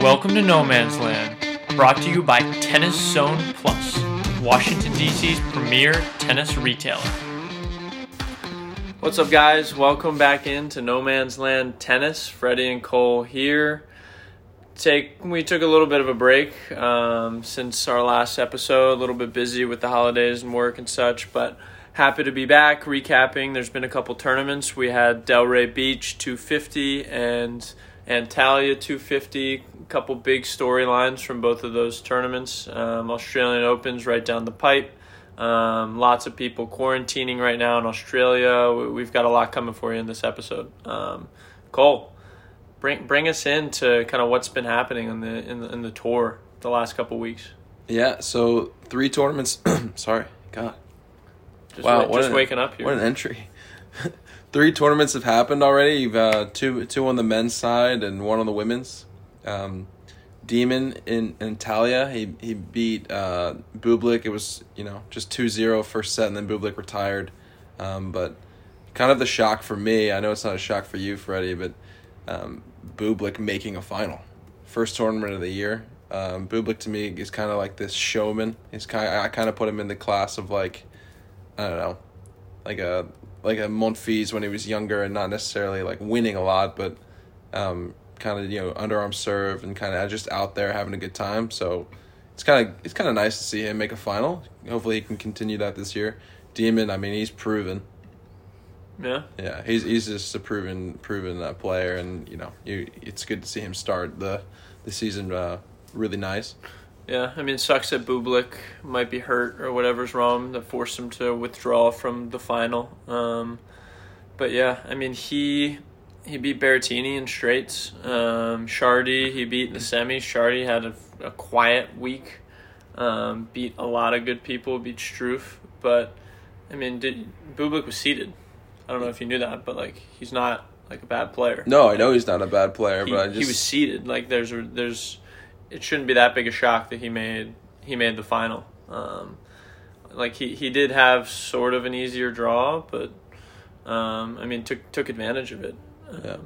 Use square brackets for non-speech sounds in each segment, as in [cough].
Welcome to No Man's Land, brought to you by Tennis Zone Plus, Washington, D.C.'s premier tennis retailer. What's up, guys? Welcome back into No Man's Land Tennis. Freddie and Cole here. Take we took a little bit of a break um, since our last episode. A little bit busy with the holidays and work and such, but happy to be back. Recapping, there's been a couple tournaments. We had Delray Beach 250 and Antalya 250. Couple big storylines from both of those tournaments. Um, Australian Opens right down the pipe. Um, lots of people quarantining right now in Australia. We- We've got a lot coming for you in this episode. Um, Cole, bring bring us into kind of what's been happening in the in the, in the tour the last couple weeks. Yeah, so three tournaments. [clears throat] sorry, God. Just, Wow, just an- waking up here. What an entry. [laughs] three tournaments have happened already. You've uh, two two on the men's side and one on the women's. Um, Demon in, in Talia, he he beat uh, Bublik. It was you know just 2-0 first set, and then Bublik retired. Um, but kind of the shock for me. I know it's not a shock for you, Freddie, but um, Bublik making a final, first tournament of the year. Um, Bublik to me is kind of like this showman. He's kind. I kind of put him in the class of like, I don't know, like a like a Monfils when he was younger and not necessarily like winning a lot, but um, kind of you know underarm serve and kind of just out there having a good time. So it's kind of it's kind of nice to see him make a final. Hopefully he can continue that this year. Demon, I mean, he's proven. yeah. Yeah, he's he's just a proven proven uh, player, and you know, you it's good to see him start the the season uh, really nice. Yeah, I mean, it sucks that Bublik might be hurt or whatever's wrong that forced him to withdraw from the final. Um, but yeah, I mean, he he beat Berrettini in straights. Um, Chardy, he beat in the semis. Chardy had a, a quiet week. Um, beat a lot of good people. Beat Struff, but I mean, did Bublik was seated. I don't know if you knew that, but like he's not like a bad player. No, I know he's not a bad player, he, but I just he was seated. Like there's a- there's it shouldn't be that big a shock that he made he made the final. Um, like he, he did have sort of an easier draw, but um, I mean took took advantage of it. Yeah.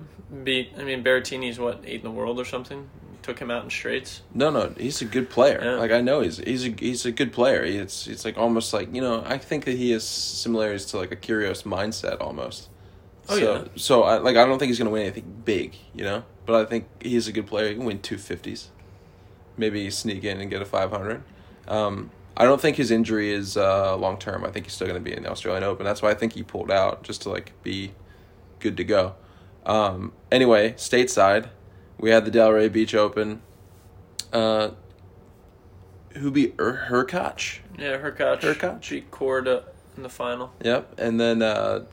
Beat I mean Berrettini's what eight in the world or something. Took him out in straights. No, no, he's a good player. Yeah. Like I know he's he's a he's a good player. It's it's like almost like you know I think that he has similarities to like a curious mindset almost. Oh, so, yeah. So I like I don't think he's gonna win anything big, you know. But I think he's a good player. He can win two fifties, maybe sneak in and get a five hundred. Um, I don't think his injury is uh, long term. I think he's still gonna be in the Australian Open. That's why I think he pulled out just to like be good to go. Um, anyway, stateside, we had the Delray Beach Open. Uh, who beat Ur- Hurkacz? Yeah, Hurkacz, Hurkacz? beat Korda in the final. Yep, and then uh,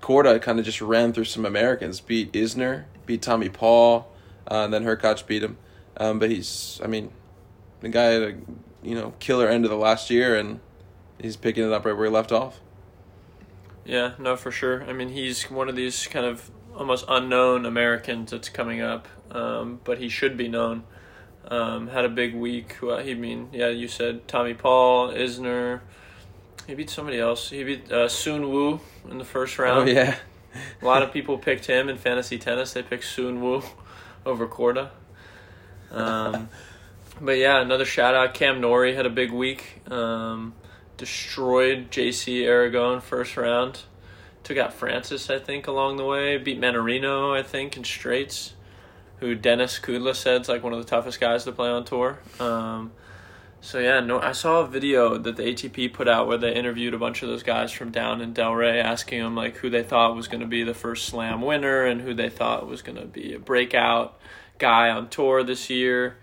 Korda kind of just ran through some Americans. Beat Isner, beat Tommy Paul, uh, and then Hurkacz beat him. Um, but he's, I mean, the guy had a you know killer end of the last year, and he's picking it up right where he left off. Yeah, no, for sure. I mean, he's one of these kind of almost unknown Americans that's coming up, um, but he should be known. Um, had a big week. Well, he mean, yeah, you said Tommy Paul, Isner. He beat somebody else. He beat uh, Soon Woo in the first Oh round. yeah, A lot of [laughs] people picked him in fantasy tennis. They picked Soon Woo over Korda. Um, but yeah, another shout out. Cam Norrie had a big week. Um, destroyed JC Aragone first round. Took out Frances, I think, along the way. Beat Mannarino, I think, in straights. Who Denis Kudla said's like one of the toughest guys to play on tour. Um, so yeah, no, I saw a video that the ATP put out where they interviewed a bunch of those guys from down in Delray, asking them like who they thought was going to be the first Slam winner and who they thought was going to be a breakout guy on tour this year.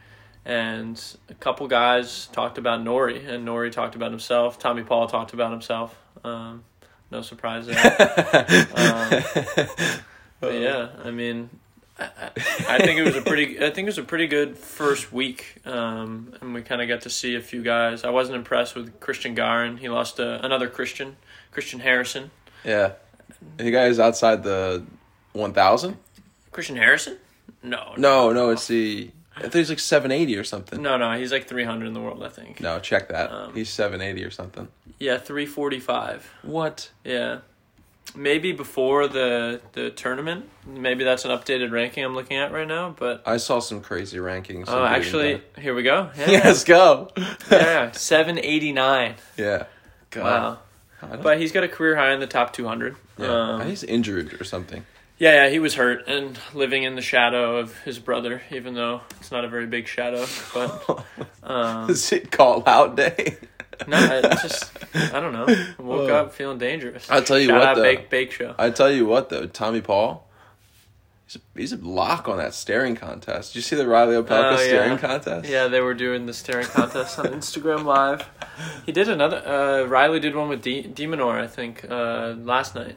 And a couple guys talked about Norrie, and Norrie talked about himself. Tommy Paul talked about himself. Um, no surprise there. [laughs] Um, But yeah, I mean, I, I think it was a pretty. I think it was a pretty good first week, um, and we kind of got to see a few guys. I wasn't impressed with Christian Garin. He lost to another Christian, Christian Harrison. yeah. The guy is outside the one thousand. Christian Harrison? No, No, no, it's the. I think he's like seven eighty or something. no, no. He's like three hundred in the world, I think. No, check that. Um, he's seven eighty or something. Yeah, three forty five. What? Yeah, maybe before the the tournament. Maybe that's an updated ranking I'm looking at right now. But I saw some crazy rankings. oh, actually, here we go. [laughs] Yeah, Beckham. let's go. yeah, seven eighty nine. yeah. God. Wow. But he's got a career high in the top two hundred. yeah. Um, he's injured or something. Yeah, yeah, he was hurt and living in the shadow of his brother, even though it's not a very big shadow. But [laughs] um, Is it call out day? [laughs] no, it's just I don't know. I woke up feeling dangerous. I'll tell you Shout what, though. Bake Bake Show. I tell you what though, Tommy Paul, he's a, he's a lock on that staring contest. Did you see the Reilly Opelka Oh, yeah. staring contest? Yeah, they were doing the staring contest on Instagram Live. He did another. Uh, Riley did one with D- de Minaur, I think, uh, last night,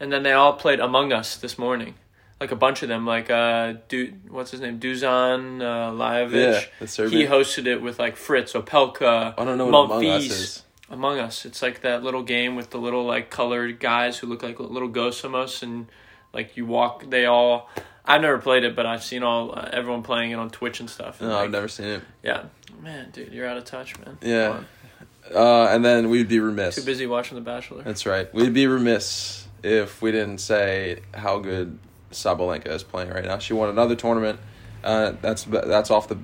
and then they all played Among Us this morning. Like a bunch of them, like uh, du- what's his name, Dusan uh, Yeah, Lajovic. Serbian. he hosted it with like Fritz Opelka. I don't know what Among Us is. Among Us. It's like that little game with the little like colored guys who look like little ghosts almost, and like you walk. They all. I've never played it, but I've seen all uh, everyone playing it on Twitch and stuff. and, No, like, I've never seen it. Yeah, man, dude, you're out of touch, man. Yeah. Uh, and then we'd be remiss. Too busy watching The Bachelor. That's right. We'd be remiss if we didn't say how good Sabalenka is playing right now. She won another tournament. Uh, that's that's off the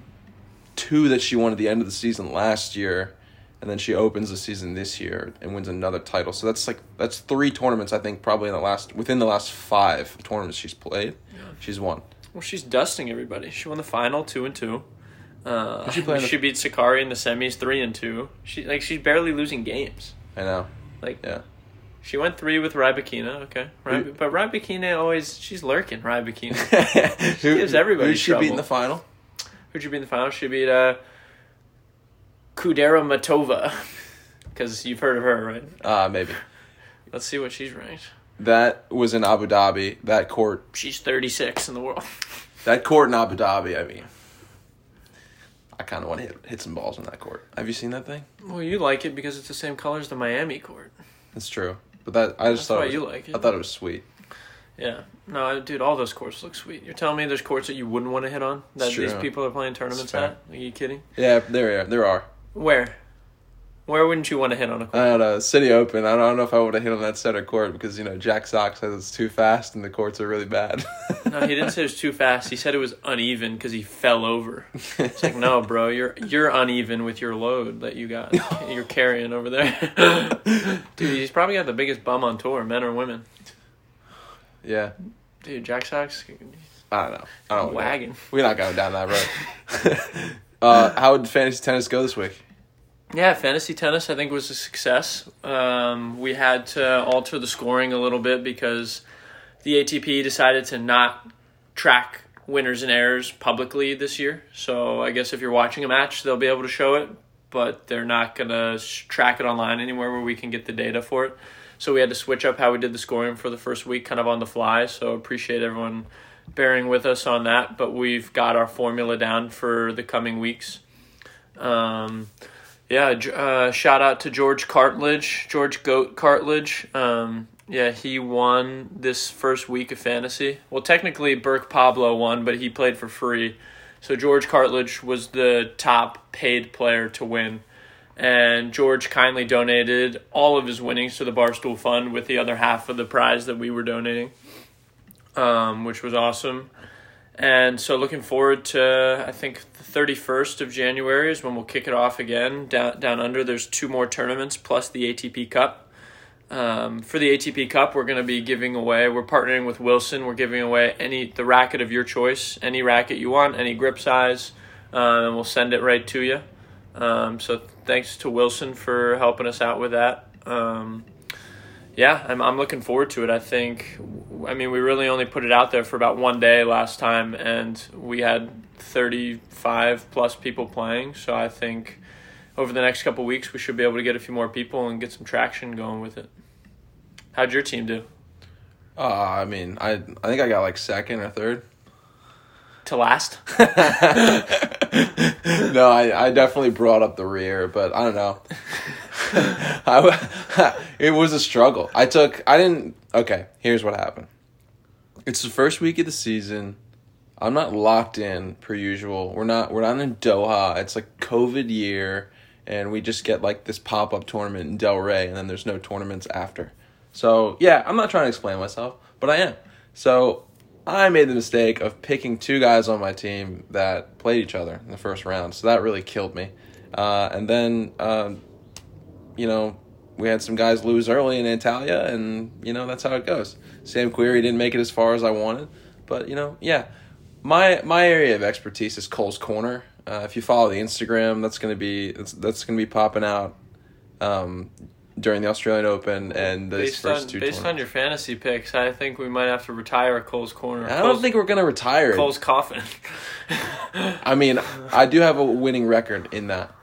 two that she won at the end of the season last year, and then she opens the season this year and wins another title. So that's like that's three tournaments I think probably in the last within the last five tournaments she's played. yeah. She's won. Well, she's dusting everybody. She won the final two and two. Uh, she play in the- she beat Sakkari in the semis three and two. She like she's barely losing games. I know. Like Yeah. She went three with Rybakina. Okay, Ryb- Who- but Rybakina always she's lurking. Rybakina. [laughs] Who gives everybody Who she beat in trouble. the final? Who'd you beat in the final? She beat uh, Kudermetova. [laughs] Because you've heard of her, right? Uh maybe. Let's see what she's ranked. That was in Abu Dhabi. That court She's 36 in the world. [laughs] That court in Abu Dhabi, I mean, I kind of want to hit, hit some balls in that court. Have you seen that thing? Well, you like it because it's the same color as the Miami court. That's true. But that I just That's thought why it was, you like it. I thought it was sweet. Yeah. No, I- dude, all those courts look sweet. You're telling me there's courts that you wouldn't want to hit on that these people are playing tournaments fair. at? Are you kidding? Yeah, there are. There are. Where? Where wouldn't you want to hit on a court? I don't know. City Open. I don't, know if I would have hit on that center court because you know Jack Sock says it's too fast and the courts are really bad. [laughs] no, he didn't say it was too fast. He said it was uneven because he fell over. It's like, no, bro, you're you're uneven with your load that you got. [laughs] You're carrying over there. [laughs] Dude, he's probably got the biggest bum on tour, men or women. yeah. Dude, Jack Sox I don't know. I don't. Know. wagon. We're not going down that road. uh, how would fantasy tennis go this week? Yeah, fantasy tennis I think was a success. Um, we had to alter the scoring a little bit because the ATP decided to not track winners and errors publicly this year. So I guess if you're watching a match, they'll be able to show it, but they're not gonna track it online anywhere where we can get the data for it. So we had to switch up how we did the scoring for the first week, kind of on the fly. So appreciate everyone bearing with us on that. But we've got our formula down for the coming weeks. Um, yeah, uh, shout out to George Cartledge, George Goat Cartledge. Um, yeah, he won this first week of fantasy. Well, technically, Burke Pablo won, but he played for free. So George Cartledge was the top paid player to win. And George kindly donated all of his winnings to the Barstool Fund with the other half of the prize that we were donating, um, which was awesome. And so looking forward to I think the 31st of January is when we'll kick it off again down down under there's two more tournaments plus the ATP Cup. Um, for the ATP Cup, we're going to be giving away. We're partnering with Wilson. We're giving away any the racket of your choice, any racket you want, any grip size, um, and we'll send it right to you. Um, so thanks to Wilson for helping us out with that. Um, yeah, I'm I'm looking forward to it. I think, I mean, we really only put it out there for about one day last time, and we had 35 plus people playing. So I think over the next couple weeks we should be able to get a few more people and get some traction going with it. How'd your team do Uh, I mean, I I think I got like second or third. to last? [laughs] [laughs] [laughs] no, I, I definitely brought up the rear, but I don't know. [laughs] I, [laughs] it was a struggle. I took, I didn't, okay, here's what happened. It's the first week of the season. I'm not locked in per usual. We're not, we're not in Doha. It's like COVID year, and we just get like this pop up tournament in Delray, and then there's no tournaments after. So yeah, I'm not trying to explain myself, but I am. So I made the mistake of picking two guys on my team that played each other in the first round. So that really killed me. Uh, and then, um, you know, we had some guys lose early in Antalya, and you know that's how it goes. Sam Querrey didn't make it as far as I wanted, but you know, yeah, my my area of expertise is Cole's Corner. Uh, if you follow the Instagram, that's gonna be that's, that's gonna be popping out um, during the Australian Open and these Based first on two based on your fantasy picks, I think we might have to retire Cole's corner. I don't think we're gonna retire. Cole's coffin. [laughs] I mean, I do have a winning record in that,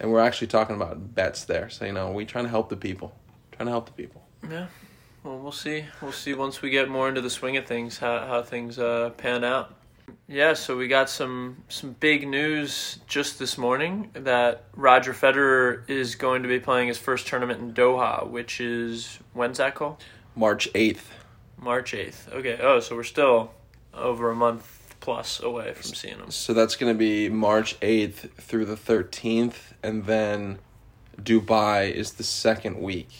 and we're actually talking about bets there. So you know, we trying to help the people, trying to help the people. yeah. Well, we'll see. We'll see once we get more into the swing of things how how things uh, pan out. Yeah, so we got some some big news just this morning that Roger Federer is going to be playing his first tournament in Doha, which is when's that call? March eighth. March eighth. Okay. Oh, so we're still over a month plus away from seeing him. So that's going to be March 8th through the 13th, and then Dubai is the second week.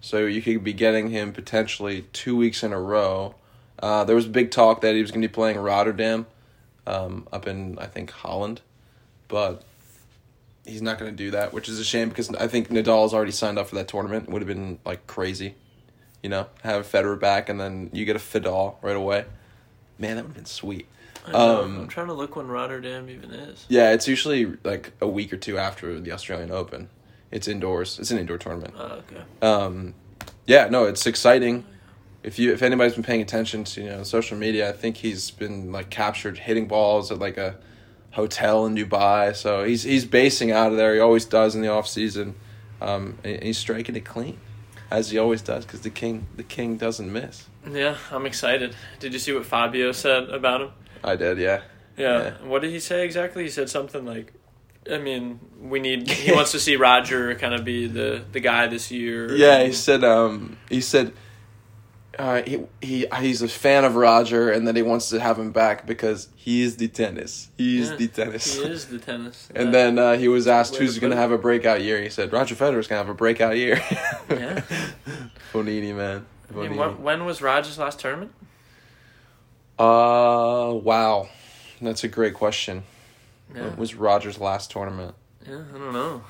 So you could be getting him potentially two weeks in a row. Uh, there was big talk that he was going to be playing Rotterdam um, up in, I think, Holland, but he's not going to do that, which is a shame because I think Nadal's already signed up for that tournament. It would have been like crazy, you know, have Federer back and then you get a Fedal right away. Man, that would have been sweet. Um, I'm trying to look when Rotterdam even is. Yeah, it's usually like a week or two after the Australian Open. It's indoors. It's an indoor tournament. Oh, okay. Um, yeah, no, it's exciting. If you if anybody's been paying attention to you know social media, I think he's been like captured hitting balls at like a hotel in Dubai. So he's he's basing out of there. He always does in the off season, um, and he's striking it clean, as he always does, because the king the king doesn't miss. Yeah, I'm excited. Did you see what Fabio said about him? I did, yeah. Yeah. Yeah. What did he say exactly? He said something like, I mean, we need. He [laughs] wants to see Roger kind of be the the guy this year. Yeah, he said. Um, he said. Uh, he he he's a fan of Roger, and that he wants to have him back because he is the tennis. He is Yeah, the tennis. He is the tennis. [laughs] And Yeah. then uh, he was asked who's going to have a breakout year. He said Roger Federer's going to have a breakout year. [laughs] Yeah. Fognini, man. I mean, Fognini. when, when was Roger's last tournament? Uh, wow, that's a great question. Yeah. When was Roger's last tournament? yeah, I don't know.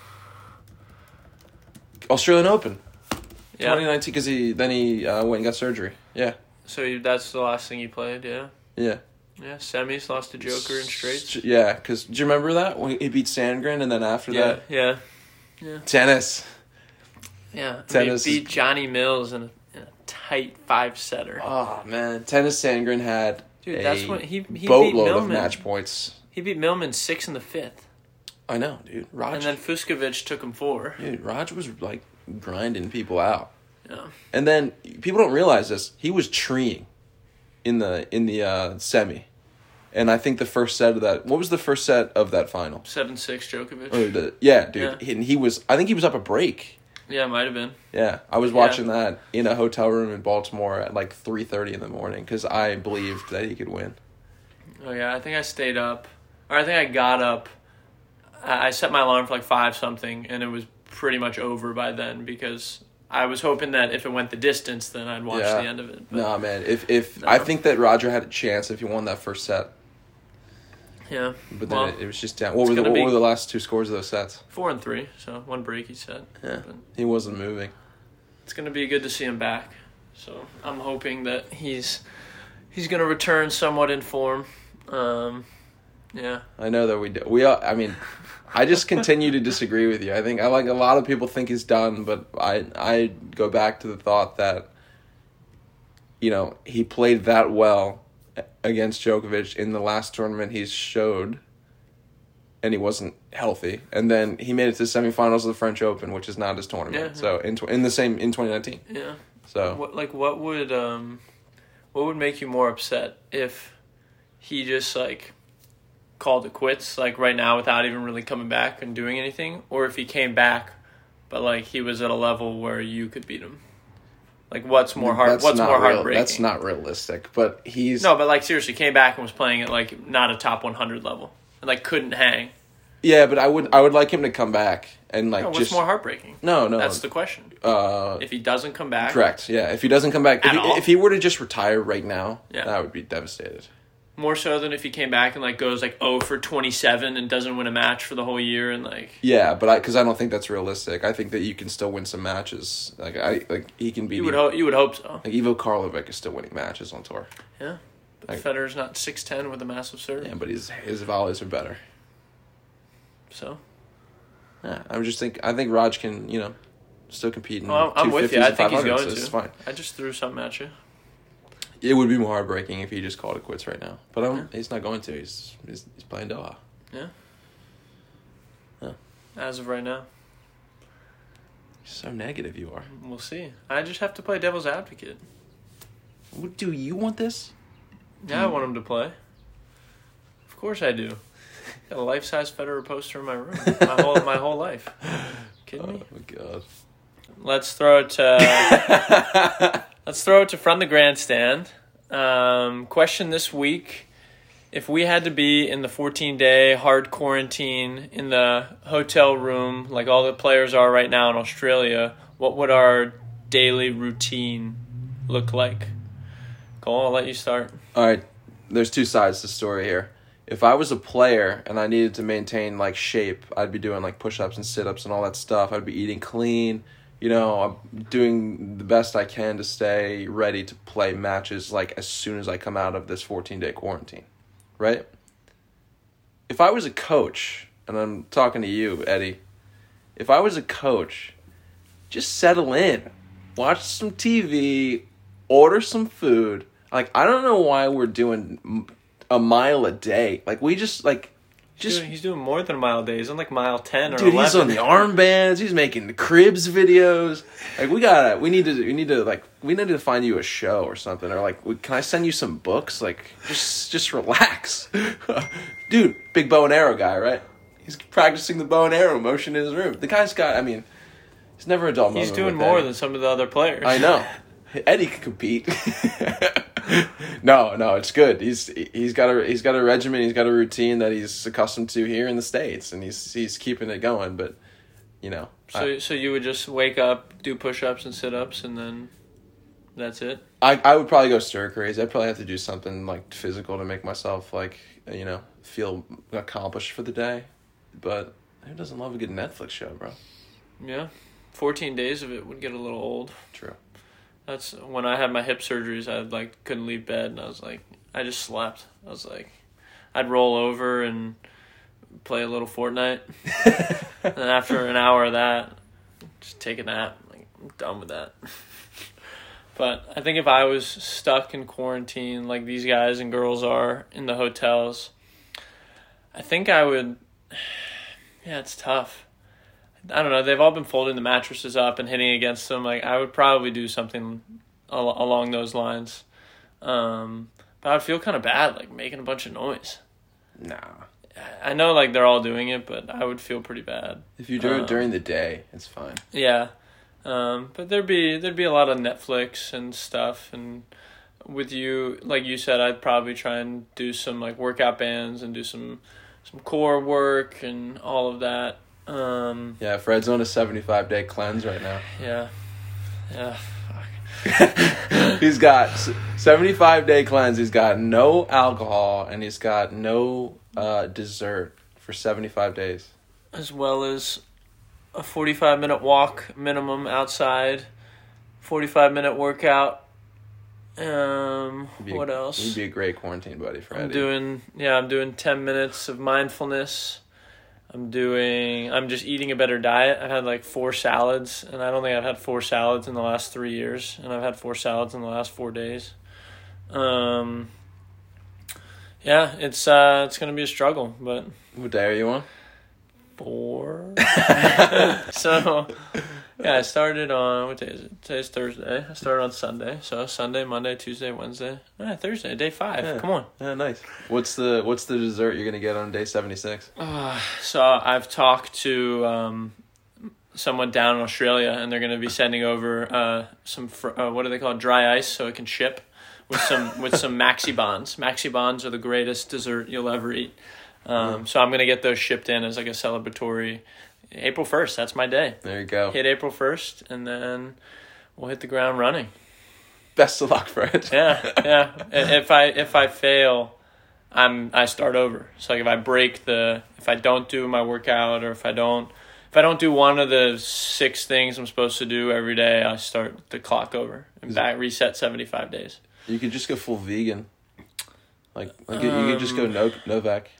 Australian Open, Yeah. 2019. Because he then he uh, went and got surgery. Yeah, So you, that's the last thing he played. Yeah. yeah. Yeah. Semis lost to Joker in straights. Yeah, because do you remember that when he beat Sandgren, and then after Yeah. that, Yeah. Yeah, tennis. Yeah. Tennis He is- beat Johnny Mills in a, in a tight five setter. Oh man, tennis Sandgren had Dude, a that's when he he beat boatload of Millman. match points. He beat Millman six in the fifth, I know, dude. Raj, and then Fucsovics took him four. dude, Raj was like grinding people out. Yeah. And then people don't realize this. He was treeing in the in the uh, semi, and I think the first set of that. What was the first set of that final? Seven six Djokovic. Or the, yeah, dude. Yeah. He, and he was. I think he was up a break. Yeah, might have been. Yeah, I was Yeah. watching that in a hotel room in Baltimore at like three thirty in the morning because I believed that he could win. Oh yeah, I think I stayed up, or I think I got up. I I set my alarm for like five something, and it was pretty much over by then because I was hoping that if it went the distance, then I'd watch Yeah. the end of it. But, Nah, man. If if No. I think that Roger had a chance if he won that first set, Yeah, but then Well, it, it was just down. What were the what were the last two scores of those sets? four and three, so one break he said. Yeah, But he wasn't moving. it's gonna be good to see him back. So I'm hoping that he's he's gonna return somewhat in form. Um, yeah, I know that we do. We are, I mean, I just continue to disagree with you. I think I like a lot of people think he's done, but I I go back to the thought that you know, he played that well against Djokovic in the last tournament he's showed and he wasn't healthy. And then he made it to the semifinals of the French Open, which is not his tournament. Yeah. So in tw- in the same in 2019. yeah. So What like what would um what would make you more upset if he just like called it quits like right now without even really coming back and doing anything or if he came back but like he was at a level where you could beat him. Like what's more hard that's what's more real- heartbreaking? That's not realistic, but he's No, but like seriously came back and was playing at like not a top 100 level and like couldn't hang. Yeah, but I would I would like him to come back and like No, what's just more heartbreaking? no no That's the question. uh If he doesn't come back, correct yeah if he doesn't come back if he, if he were to just retire right now Yeah. that would be devastated. More so than if he came back and like goes like oh for 27 and doesn't win a match for the whole year and like Yeah, but I because I don't think that's realistic. I think that you can still win some matches. Like I like he can be you would hope you would hope so. like Ivo Karlovic is still winning matches on tour. Yeah. But Like- Federer's not 6'10 with a massive serve. Yeah, but his his volleys are better. So Yeah, I would just think I think Raj can you know still compete in. well, I'm with you. I think he's going to. It's fine. I just threw something at you. It would be more heartbreaking if he just called it quits right now, but I'm, he's not going to. He's he's, he's playing Doha. Yeah. Yeah. As of right now, So negative you are. we'll see. I just have to play devil's advocate. Do you want this? Yeah, I want him to play. Of course I do. Got a life size Federer poster in my room. My whole my whole life. [laughs] Kidding Oh me? my god. Let's throw it to [laughs] let's throw it to from the grandstand. Um, question this week: If we had to be in the 14 day hard quarantine in the hotel room, like all the players are right now in Australia, what would our daily routine look like? Cole, I'll let you start. All right, there's two sides to the story here. If I was a player and I needed to maintain like shape, I'd be doing like push-ups and sit-ups and all that stuff. I'd be eating clean. You know, I'm doing the best I can to stay ready to play matches like as soon as I come out of this 14-day quarantine. Right? If I was a coach, and I'm talking to you, Eddie, if I was a coach, just settle in. Watch some TV, order some food. Like I don't know why we're doing a mile a day. Like we just like just doing, he's doing more than a mile a day. He's on like mile 10 or dude. 11. He's on the armbands. He's making the cribs videos. Like we gotta. We need to. We need to like. We need to find you a show or something. Or like, can I send you some books? Like just just relax, [laughs] dude. Big bow and arrow guy, right? He's practicing the bow and arrow motion in his room. The guy's got. I mean, he's never a dull moment. He's doing more Eddie. than some of the other players. I know. [laughs] Eddie can compete. [laughs] [laughs] no, no, it's good. He's he's got a he's got a regimen. He's got a routine that he's accustomed to here in the states, and he's he's keeping it going. But you know, So, so you would just wake up, do push-ups and sit-ups, and then that's it. I I would probably go stir crazy. I'd probably have to do something like physical to make myself like you know feel accomplished for the day. But who doesn't love a good Netflix show, bro? Yeah, fourteen days of it would get a little old. True. That's when I had my hip surgeries. I like couldn't leave bed, and I was like, I just slept. I was like, I'd roll over and play a little Fortnite, [laughs] and then after an hour of that, just take a nap. Like I'm done with that. [laughs] But I think if I was stuck in quarantine like these guys and girls are in the hotels, I think I would. [sighs] Yeah, it's tough. I don't know. They've all been folding the mattresses up and hitting against them. Like I would probably do something al- along those lines. Um, but I'd feel kind of bad, like making a bunch of noise. Nah. I know, like they're all doing it, but I would feel pretty bad. If you do Um, it during the day, it's fine. Yeah, um, but there'd be there'd be a lot of Netflix and stuff, and with you, like you said, I'd probably try and do some like workout bands and do some some core work and all of that. Um, Yeah, Fred's on a seventy-five day cleanse right now. yeah, yeah. Fuck. [laughs] he's got 75 day cleanse. He's got no alcohol and he's got no uh, dessert for 75 days. as well as a 45 minute walk minimum outside 45 minute workout um He'd be a- what He'd be a great quarantine buddy for i'm doing yeah i'm doing 10 minutes of mindfulness i'm doing i'm just eating a better diet i've had like four salads and i don't think i've had four salads in the last three years and i've had four salads in the last four days um yeah it's uh it's gonna be a struggle but what day are you on? four. [laughs] [laughs] so, yeah, I started on what day is it? Today's Thursday. I started on Sunday. So Sunday, Monday, Tuesday, Wednesday. Ah, Thursday, day five. Yeah. Come on. Yeah, nice. What's the What's the dessert you're gonna get on day 76? Uh, so I've talked to um, someone down in Australia, and they're going to be sending over uh, some fr- uh, what do they call dry ice, so it can ship with some with some Maxibons. Maxi bonds are the greatest dessert you'll ever eat. Um, so I'm gonna get those shipped in as like a celebratory. April first, that's my day. There you go. Hit April first, and then we'll hit the ground running. Best of luck, Fred. Yeah, [laughs] yeah. If I if I fail, I'm I start over. So like if I break the if I don't do my workout or if I don't if I don't do one of the six things I'm supposed to do every day, I start the clock over and back reset seventy five days. You could just go full vegan. Like, like you could just go no no Novak.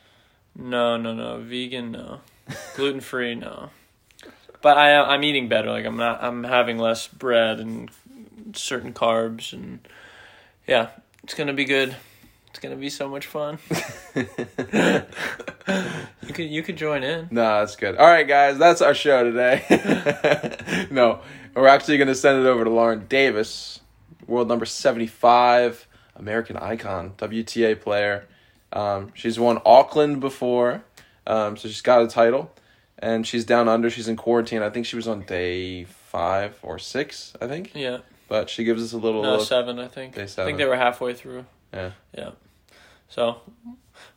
No, no, no. Vegan, no. Gluten free, no. But I I'm eating better. Like I'm not I'm having less bread and certain carbs and yeah, it's gonna be good. It's gonna be so much fun. [laughs] you could you could join in. No, that's good. All right, guys, that's our show today. [laughs] no, we're actually going to send it over to Lauren Davis, world number 75, American icon, WTA player. Um, she's won Auckland before, um, so she's got a title. And she's down under. She's in quarantine. I think she was on day five or six, I think. Yeah. But she gives us a little No, look. seven, I think. Day I think they were halfway through. Yeah. Yeah. So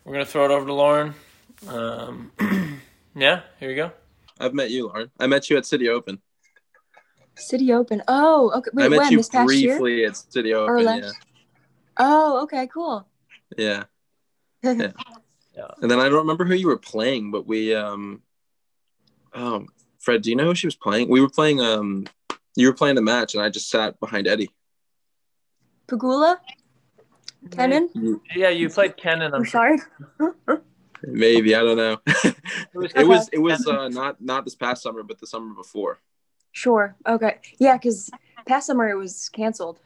we're gonna throw it over to Lauren. Um, [clears throat] yeah, here you go. I've met you, Lauren. I met you at City Open. City Open. Oh, okay. Wait, I met when? you This past year? briefly at City Or Open. last- Oh, okay, cool. Yeah. [laughs] Yeah. Yeah. And then I don't remember who you were playing, but we um um Fred, do you know who she was playing? We were playing um you were playing the match and I just sat behind Eddie. Pegula? Kenin? Yeah, you played Kenin. I'm I'm sorry. [laughs] Maybe, I don't know. [laughs] [laughs] It was it was it was uh not not this past summer, but the summer before. Sure. Okay. Yeah, because past summer it was canceled.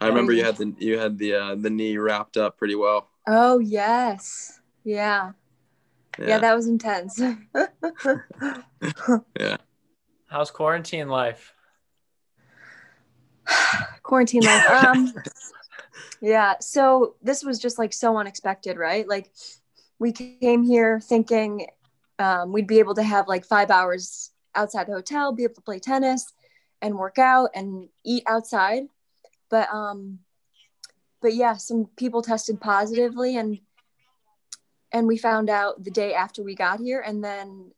I remember you had the you had the uh, the knee wrapped up pretty well. Oh, yes. Yeah. Yeah, that was intense. [laughs] Yeah. How's quarantine life? [sighs] Quarantine life. Um, [laughs] yeah. So this was just like so unexpected, right? Like we came here thinking um, we'd be able to have like five hours outside the hotel, be able to play tennis and work out and eat outside. But um, but yeah, some people tested positively and and we found out the day after we got here and then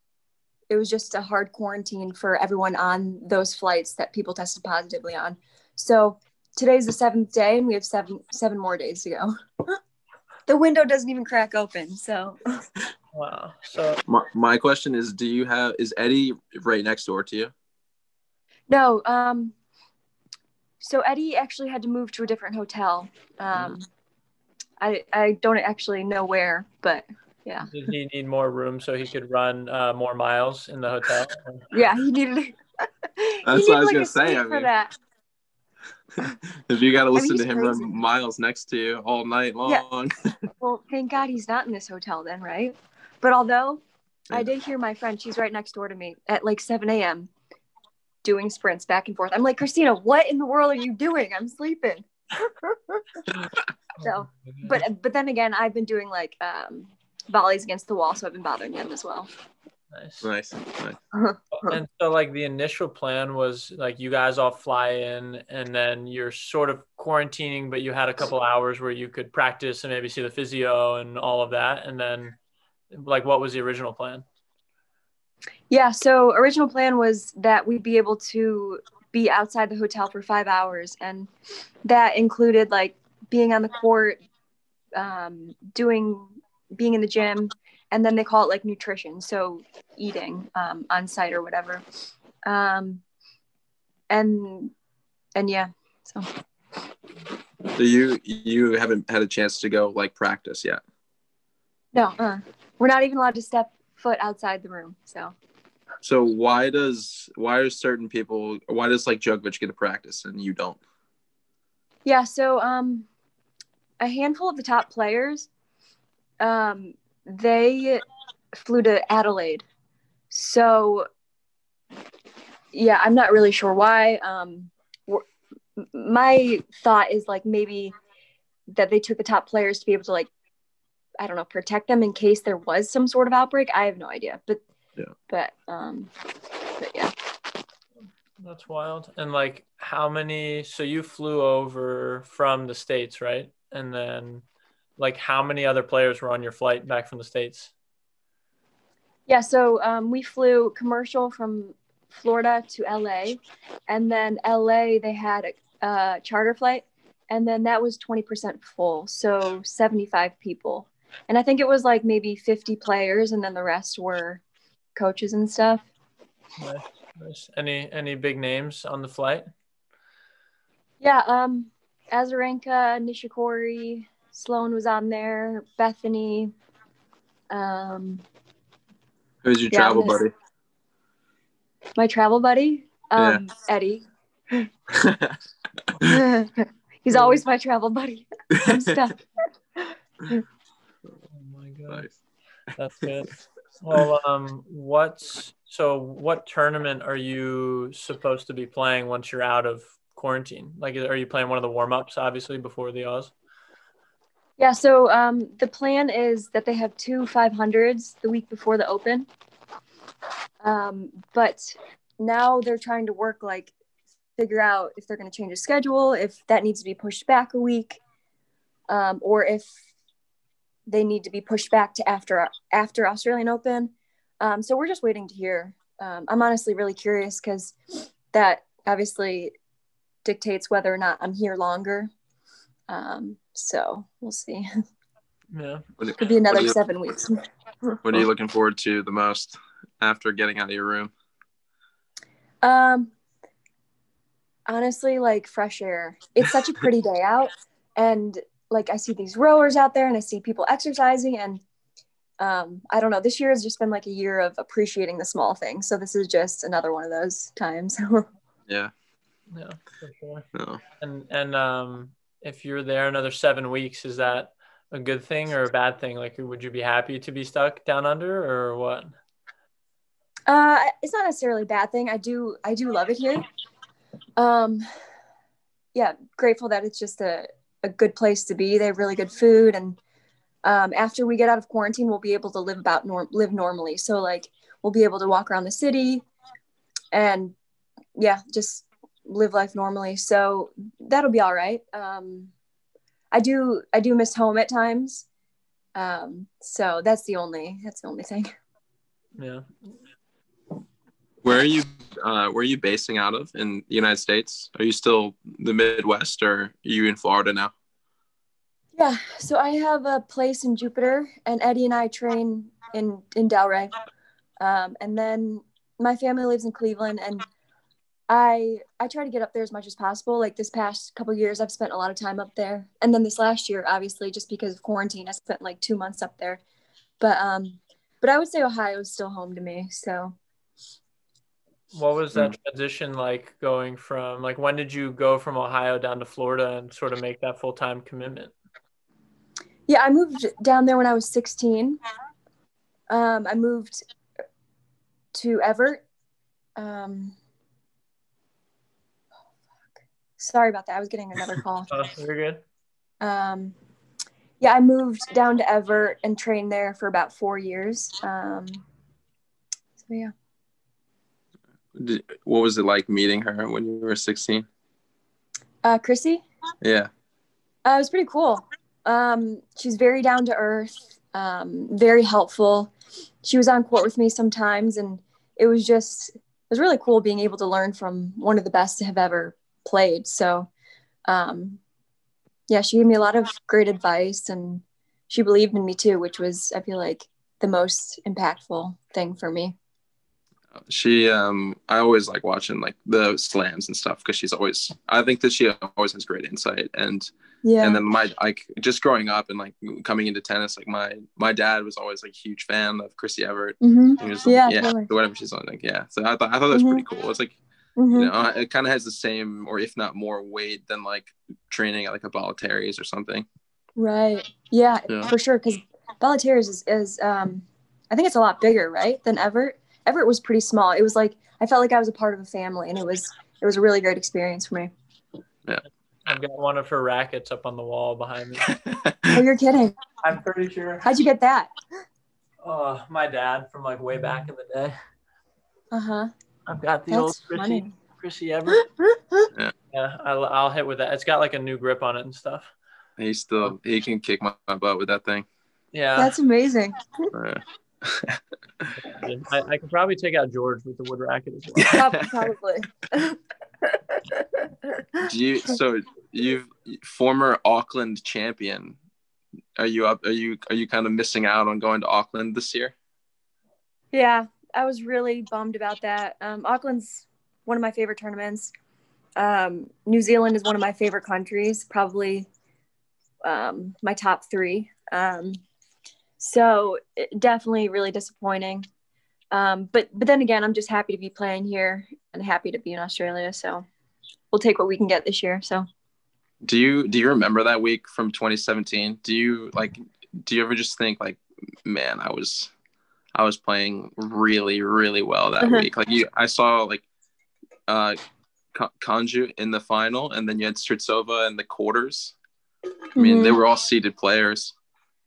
it was just a hard quarantine for everyone on those flights that people tested positively on. So today's the seventh day and we have seven seven more days to go. [laughs] the window doesn't even crack open. So [laughs] Wow. So My, my question is do you have is Eddie right next door to you? no, um so Eddie actually had to move to a different hotel. Um I I don't actually know where, but yeah. did he need more room so he could run uh, more miles in the hotel? Yeah, he needed [laughs] he That's what I was like, gonna say, suite I for mean- that. [laughs] if you got to mean, listen he's to him crazy. run miles next to you all night long. Yeah. [laughs] Well, thank God he's not in this hotel then, right? But although I did hear my friend, she's right next door to me at like 7 a.m. doing sprints back and forth. I'm like, Christina, what in the world are you doing? I'm sleeping. [laughs] so, but but then again, I've been doing like um, volleys against the wall, so I've been bothering them as well. nice. nice, nice. [laughs] And so, like, the initial plan was like you guys all fly in, and then you're sort of quarantining, but you had a couple hours where you could practice and maybe see the physio and all of that. And then, like, what was the original plan? Yeah, so original plan was that we'd be able to be outside the hotel for five hours, and that included like being on the court, um, doing being in the gym, and then they call it like nutrition, so eating um, on site or whatever, um, and and yeah, so So you you haven't had a chance to go like practice yet. no, uh, we're not even allowed to step foot outside the room, so. So why does why are certain people why does like Djokovic get to practice and you don't? Yeah, so um, a handful of the top players, um, they flew to Adelaide. So, yeah, I'm not really sure why. Um, my thought is like maybe that they took the top players to be able to like, I don't know, protect them in case there was some sort of outbreak. I have no idea, but Yeah. but um, but yeah. That's wild. And like, how many? So you flew over from the states, right? And then, like, how many other players were on your flight back from the states? Yeah, so um, we flew commercial from Florida to LA, and then LA they had a, a charter flight, and then that was twenty percent full, so seventy five people, and I think it was like maybe fifty players, and then the rest were coaches and stuff. Nice, nice. Any any big names on the flight? Yeah, um, Azarenka, Nishikori, Sloane was on there, Bethanie. Um, Who's your Yeah, travel buddy? my travel buddy, um, Eddie. [laughs] [laughs] He's always my travel buddy. I'm stuck. [laughs] Oh my god. nice. That's good. Well, um, what's so? What tournament are you supposed to be playing once you're out of quarantine? Like, are you playing one of the warm ups, obviously, before the Oz? Yeah, so um, the plan is that they have two 500s the week before the Open. Um, but now they're trying to work like figure out if they're going to change the schedule, if that needs to be pushed back a week, um, or if they need to be pushed back to after after Australian Open. Um, so we're just waiting to hear. Um, I'm honestly really curious because that obviously dictates whether or not I'm here longer. Um, so we'll see. [laughs] Yeah. What, Could be another you- seven weeks. [laughs] what are you looking forward to the most after getting out of your room? Um, honestly, like fresh air. It's such a pretty day out, and like I see these rowers out there, and I see people exercising, and um, I don't know. This year has just been like a year of appreciating the small things. So this is just another one of those times. [laughs] Yeah. Yeah, for sure. No. And and um, if you're there another seven weeks, is that a good thing or a bad thing? Like, would you be happy to be stuck down under or what? Uh, it's not necessarily a bad thing. I do, I do love it here. Um, yeah, grateful that it's just a, a good place to be. They have really good food, and um, after we get out of quarantine, we'll be able to live about norm live normally. So like, we'll be able to walk around the city, and yeah, just live life normally. So that'll be all right. Um, I do, I do miss home at times. Um, so that's the only, that's the only thing. Yeah. Where are you? Uh, where are you basing out of in the United States? Are you still the Midwest, or are you in Florida now? Yeah, so I have a place in Jupiter, and Eddie and I train in in Delray, um, and then my family lives in Cleveland, and I I try to get up there as much as possible. Like this past couple years, I've spent a lot of time up there, and then this last year, obviously, just because of quarantine, I spent like two months up there. But um, but I would say Ohio is still home to me. So What was that transition like going from like when did you go from Ohio down to Florida and sort of make that full time commitment? yeah, I moved down there when I was 16. Um, I moved to Evert. Um, sorry about that. I was getting another call. [laughs] Oh, you're good. Um, yeah, I moved down to Evert and trained there for about four years. Um, so yeah. Did, what was it like meeting her when you were 16? Uh, Chrissy, Yeah. uh, it was pretty cool. Um, she's very down to earth, um, very helpful. She was on court with me sometimes, and it was just it was really cool being able to learn from one of the best to have ever played. So, um, yeah, she gave me a lot of great advice, and she believed in me too, which was I feel like the most impactful thing for me. She, um, I always like watching like the slams and stuff because she's always, I think that she always has great insight. And, Yeah. and then my, like just growing up and like coming into tennis, like my, my dad was always like a huge fan of Chrissy Evert. hmm He was, Yeah, yeah, totally. whatever she's on, like, yeah. So I thought, I thought that was Mhm. pretty cool. It's like, hmm you know, it kind of has the same, or if not more weight than like training at like a Bollettieri's or something. Right. Yeah, Yeah. for sure. Because Bollettieri's is, is um, I think it's a lot bigger, right, than Evert. Evert was pretty small. It was like I felt like I was a part of a family, and it was it was a really great experience for me. Yeah. I've got one of her rackets up on the wall behind me. [laughs] Oh, you're kidding? I'm pretty sure. How'd you get that? Oh, my dad from like way back in the day. Uh huh. I've got the old That's Chrissy, funny. Chrissy Evert. Yeah, yeah I'll, I'll hit with that. It's got like a new grip on it and stuff. he still, he can kick my, my butt with that thing. Yeah. That's amazing. Yeah. I, I could probably take out George with the wood racket as well. Prob- Probably. [laughs] Do you so you former Auckland champion? Are you up? Are you are you kind of missing out on going to Auckland this year? Yeah, I was really bummed about that. Um, Auckland's one of my favorite tournaments. Um, New Zealand is one of my favorite countries, probably um, my top three. Um, so definitely really disappointing. Um, but but then again, I'm just happy to be playing here and happy to be in Australia. So we'll take what we can get this year. So Do you do you remember that week from 2017? Do you like? Do you ever just think like, man, I was, I was playing really really well that Mhm. week. Like you, I saw like, uh, Konjuh in the final, and then you had Strycova in the quarters. I mean, they Mhm. were all seeded players.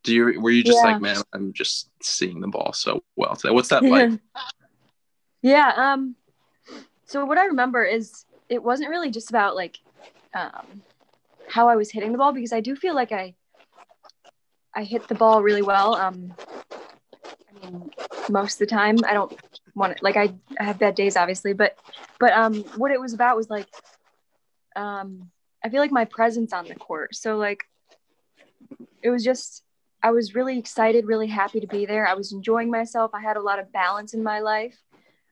Do you were you just Yeah. like, man, I'm just seeing the ball so well today. What's that like? [laughs] yeah. Um. So what I remember is it wasn't really just about like, um, how I was hitting the ball because I do feel like I, I hit the ball really well. Um. I mean, most of the time I don't want it. Like I, I have bad days, obviously, but, but um, what it was about was like, um, I feel like my presence on the court. So like, it was just I was really excited, really happy to be there. I was enjoying myself. I had a lot of balance in my life.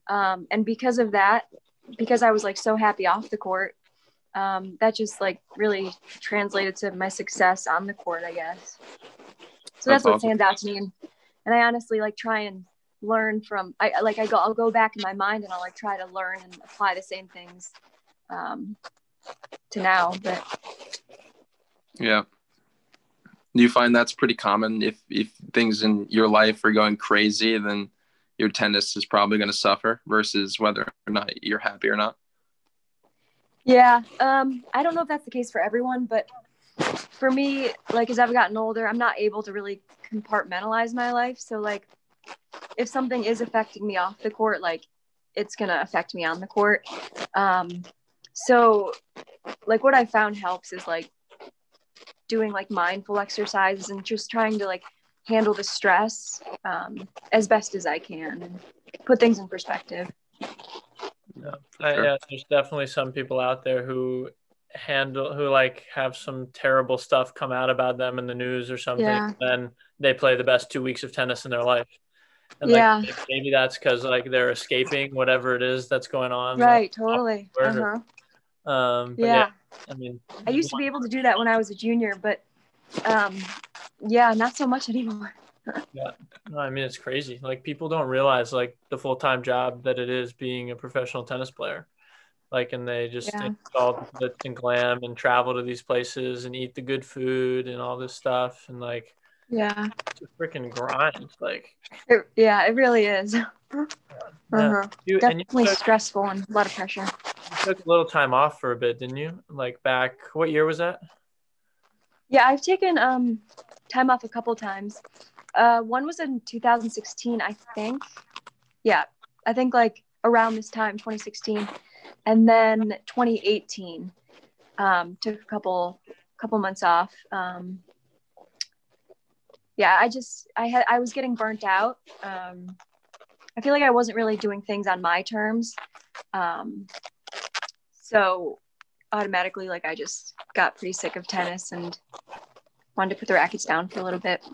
Um, and because of that, because I was like so happy off the court, um, that just like really translated to my success on the court, I guess. So that's, That's what awesome. stands out to me. And, and I honestly like try and learn from, I I- like, I go, I'll go back in my mind and I'll like try to learn and apply the same things um, to now. But Yeah. Do you find that's pretty common? If if things in your life are going crazy, then your tennis is probably going to suffer versus whether or not you're happy or not. Yeah, um, I don't know if that's the case for everyone, but for me, like as I've gotten older, I'm not able to really compartmentalize my life. So like, if something is affecting me off the court, like it's gonna affect me on the court. Um, so like what I found helps is like doing like mindful exercises and just trying to like handle the stress um, as best as I can and put things in perspective. Sure. yeah, there's definitely some people out there who handle who like have some terrible stuff come out about them in the news or something. Yeah. And then they play the best two weeks of tennis in their life. And Yeah. like maybe that's because like they're escaping whatever it is that's going on. Right, totally. Uh-huh. Um, but Yeah. yeah. I mean, I used to be able to do that when I was a junior, but um, yeah, not so much anymore. [laughs] yeah, No, I mean it's crazy. Like people don't realize like the full time job that it is being a professional tennis player. Like and they just Yeah. all the glitz and glam and travel to these places and eat the good food and all this stuff and like Yeah, it's a freaking grind. Like it, yeah, it really is. [laughs] Uh-huh. you Definitely took, stressful and a lot of pressure. Took a little time off for a bit, didn't you? Like back what year was that? Yeah, I've taken um, time off a couple times. Uh, one was in 2016, I think. Yeah, I think like around this time, 2016, and then 2018. Um, took a couple couple months off. Um, yeah, I just I had I was getting burnt out. Um, I feel like I wasn't really doing things on my terms. Um, so automatically, like I just got pretty sick of tennis and wanted to put the rackets down for a little bit.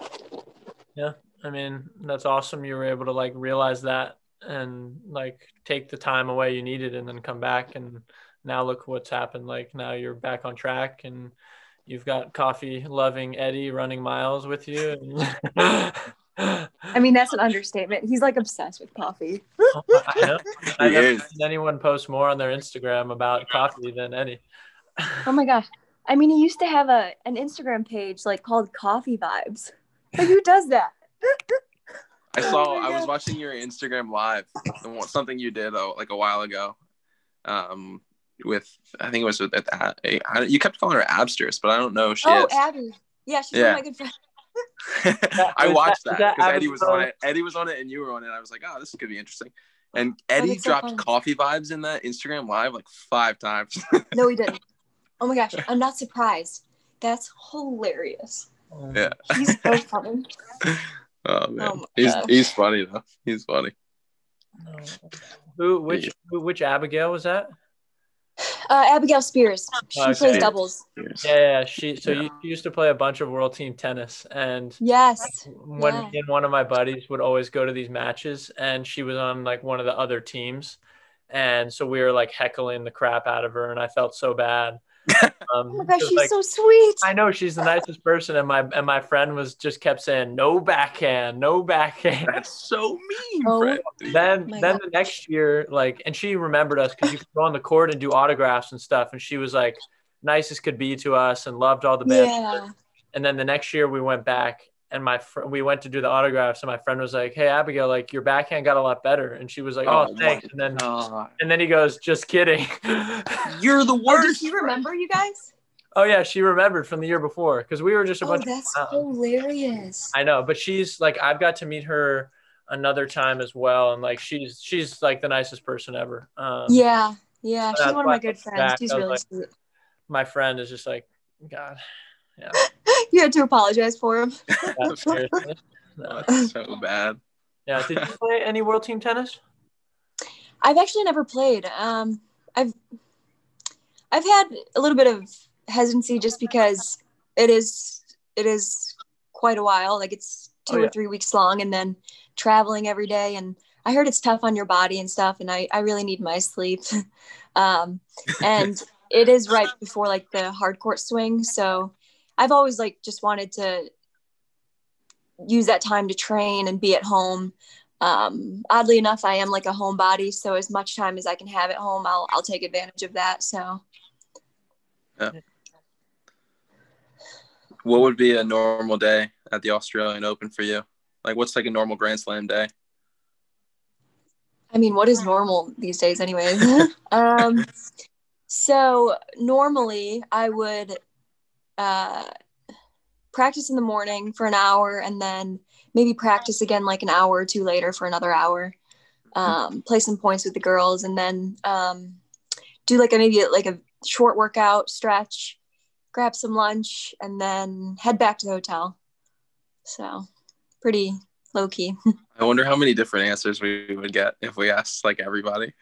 Yeah. I mean, that's awesome. You were able to like realize that and like take the time away you needed and then come back and now look what's happened. Like now you're back on track and you've got coffee loving Eddie running miles with you. And [laughs] [laughs] I mean, that's an understatement. He's like obsessed with coffee. I know. I He never seen anyone post more on their Instagram about coffee than any. Oh my gosh. I mean, he used to have a an Instagram page like called Coffee Vibes. Like, who does that? I saw. Oh I was watching your Instagram live, something you did uh, like a while ago. Um, with I think it was with at the, I, you kept calling her Abstress, but I don't know if she oh, is. Abby. Yeah, she's Yeah. one of my good friends. I watched that- was that that because Eddie was on it. Eddie was on it, and you were on it. I was like, oh, this could be interesting. And Eddie that's so dropped coffee vibes in that Instagram live like five times. [laughs] No, he didn't. Oh my gosh, I'm not [laughs] surprised. That's hilarious. yeah. He's so funny. [laughs] Oh man, Oh he's gosh. he's funny though. He's funny. Who? Which? who- Which Abigail was that? Uh, Abigail Spears. She Okay. plays doubles. Yeah, yeah. She. So you she used to play a bunch of world team tennis, and Yes. when Yeah. and one of my buddies would always go to these matches, and she was on like one of the other teams, and so we were like heckling the crap out of her, and I felt so bad. Um, Oh my gosh, because, she's like, so sweet. I know she's the nicest person, and my and my friend was just kept saying no backhand, no backhand. That's so mean, Oh. Fred. then then God. the next year, like, and she remembered us because you could go on the court and do autographs and stuff, and she was like nice as could be to us and loved all the bands. Yeah. And then the next year we went back and my fr- we went to do the autographs and my friend was like, "Hey Abigail, like your backhand got a lot better." And she was like, "Oh, Oh, thanks." And then God. and then he goes, "Just kidding." You're the [laughs] Oh, worst. does she remember you guys? oh yeah, she remembered from the year before because we were just a bunch. Oh, bunch. that's of, hilarious. I know, but she's like I've got to meet her another time as well, and like she's she's like the nicest person ever. Um, Yeah. Yeah. She's one of my good friends. back, She's really like- sweet. my friend is just like, God, [laughs] You had to apologize for him. [laughs] yeah, seriously. No. That's so bad. Yeah. Did you play any world team tennis? I've actually never played. Um, I've I've had a little bit of hesitancy just because it is it is quite a while. Like it's two Oh, yeah. or three weeks long, and then traveling every day. And I heard it's tough on your body and stuff. And I I really need my sleep. [laughs] um, and it is right before like the hard court swing, so I've always like just wanted to use that time to train and be at home um, oddly enough, I am like a homebody, so as much time as I can have at home, I'll I'll take advantage of that. So yeah. What would be a normal day at the Australian Open for you? Like, what's like a normal Grand Slam day? I mean, what is normal these days, anyways? [laughs] um, so normally I would uh, practice in the morning for an hour, and then maybe practice again like an hour or two later for another hour. Um, play some points with the girls, and then um, do like a maybe like a short workout, stretch, grab some lunch, and then head back to the hotel. So pretty low key. [laughs] I wonder how many different answers we would get if we asked like everybody.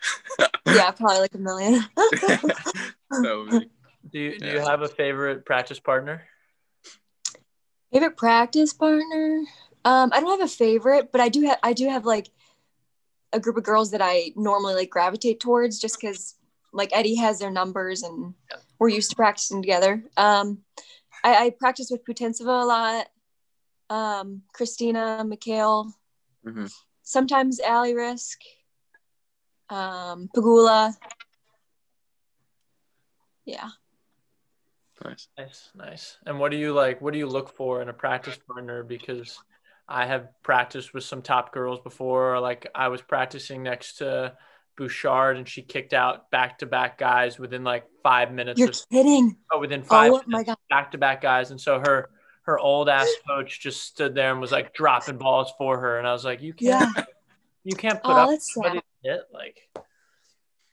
yeah, probably like a million. [laughs] so many. Do you do you have a favorite practice partner? favorite practice partner? Um, I don't have a favorite, but I do have I do have like a group of girls that I normally like gravitate towards just because like Eddie has their numbers and we're used to practicing together. Um, I, I practice with Putintseva a lot. Um, Christina, McHale, Mhm. sometimes Ali Riske, um, Pegula. Yeah. Nice. Nice, nice. And what do you like? What do you look for in a practice partner? Because I have practiced with some top girls before. Like I was practicing next to Bouchard, and she kicked out back to back guys within like five minutes. You're Of, kidding. oh, within five Oh my God. back to back guys, and so her her old ass [gasps] coach just stood there and was like dropping balls for her, and I was like, you can't, Yeah. [laughs] you can't put Oh, up that's sad. somebody to hit like.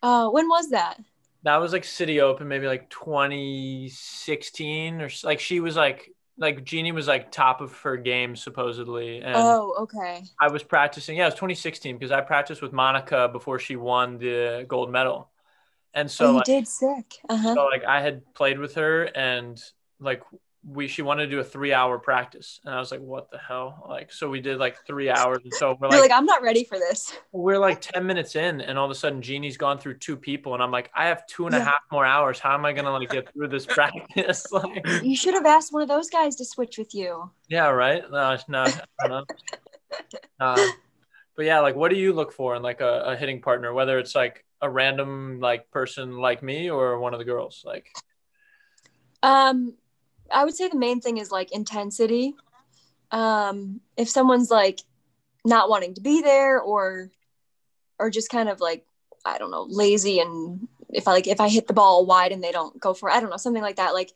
Uh, when was that? That was like City Open, maybe like 2016 or like she was like like Genie was like top of her game supposedly, and Oh, okay. I was practicing. Yeah, it was 2016 because I practiced with Monica before she won the gold medal, and so oh, you like, did sick. Uh huh. so like I had played with her and like we she wanted to do a three hour practice, and I was like, what the hell? Like so we did like three hours, and so we're like like, I'm not ready for this. we're like 10 minutes in and all of a sudden Genie's gone through two people and I'm like, I have two and a half Yeah. more hours. How am I gonna like get through this [laughs] practice? [laughs] like You should have asked one of those guys to switch with you. yeah, right? No, no. [laughs] Uh, but yeah, like what do you look for in like a, a hitting partner, whether it's like a random like person like me or one of the girls? Like Um, I would say the main thing is like intensity. Um, if someone's like not wanting to be there or or just kind of like I don't know, lazy and if I like if I hit the ball wide and they don't go for it, I don't know, something like that. Like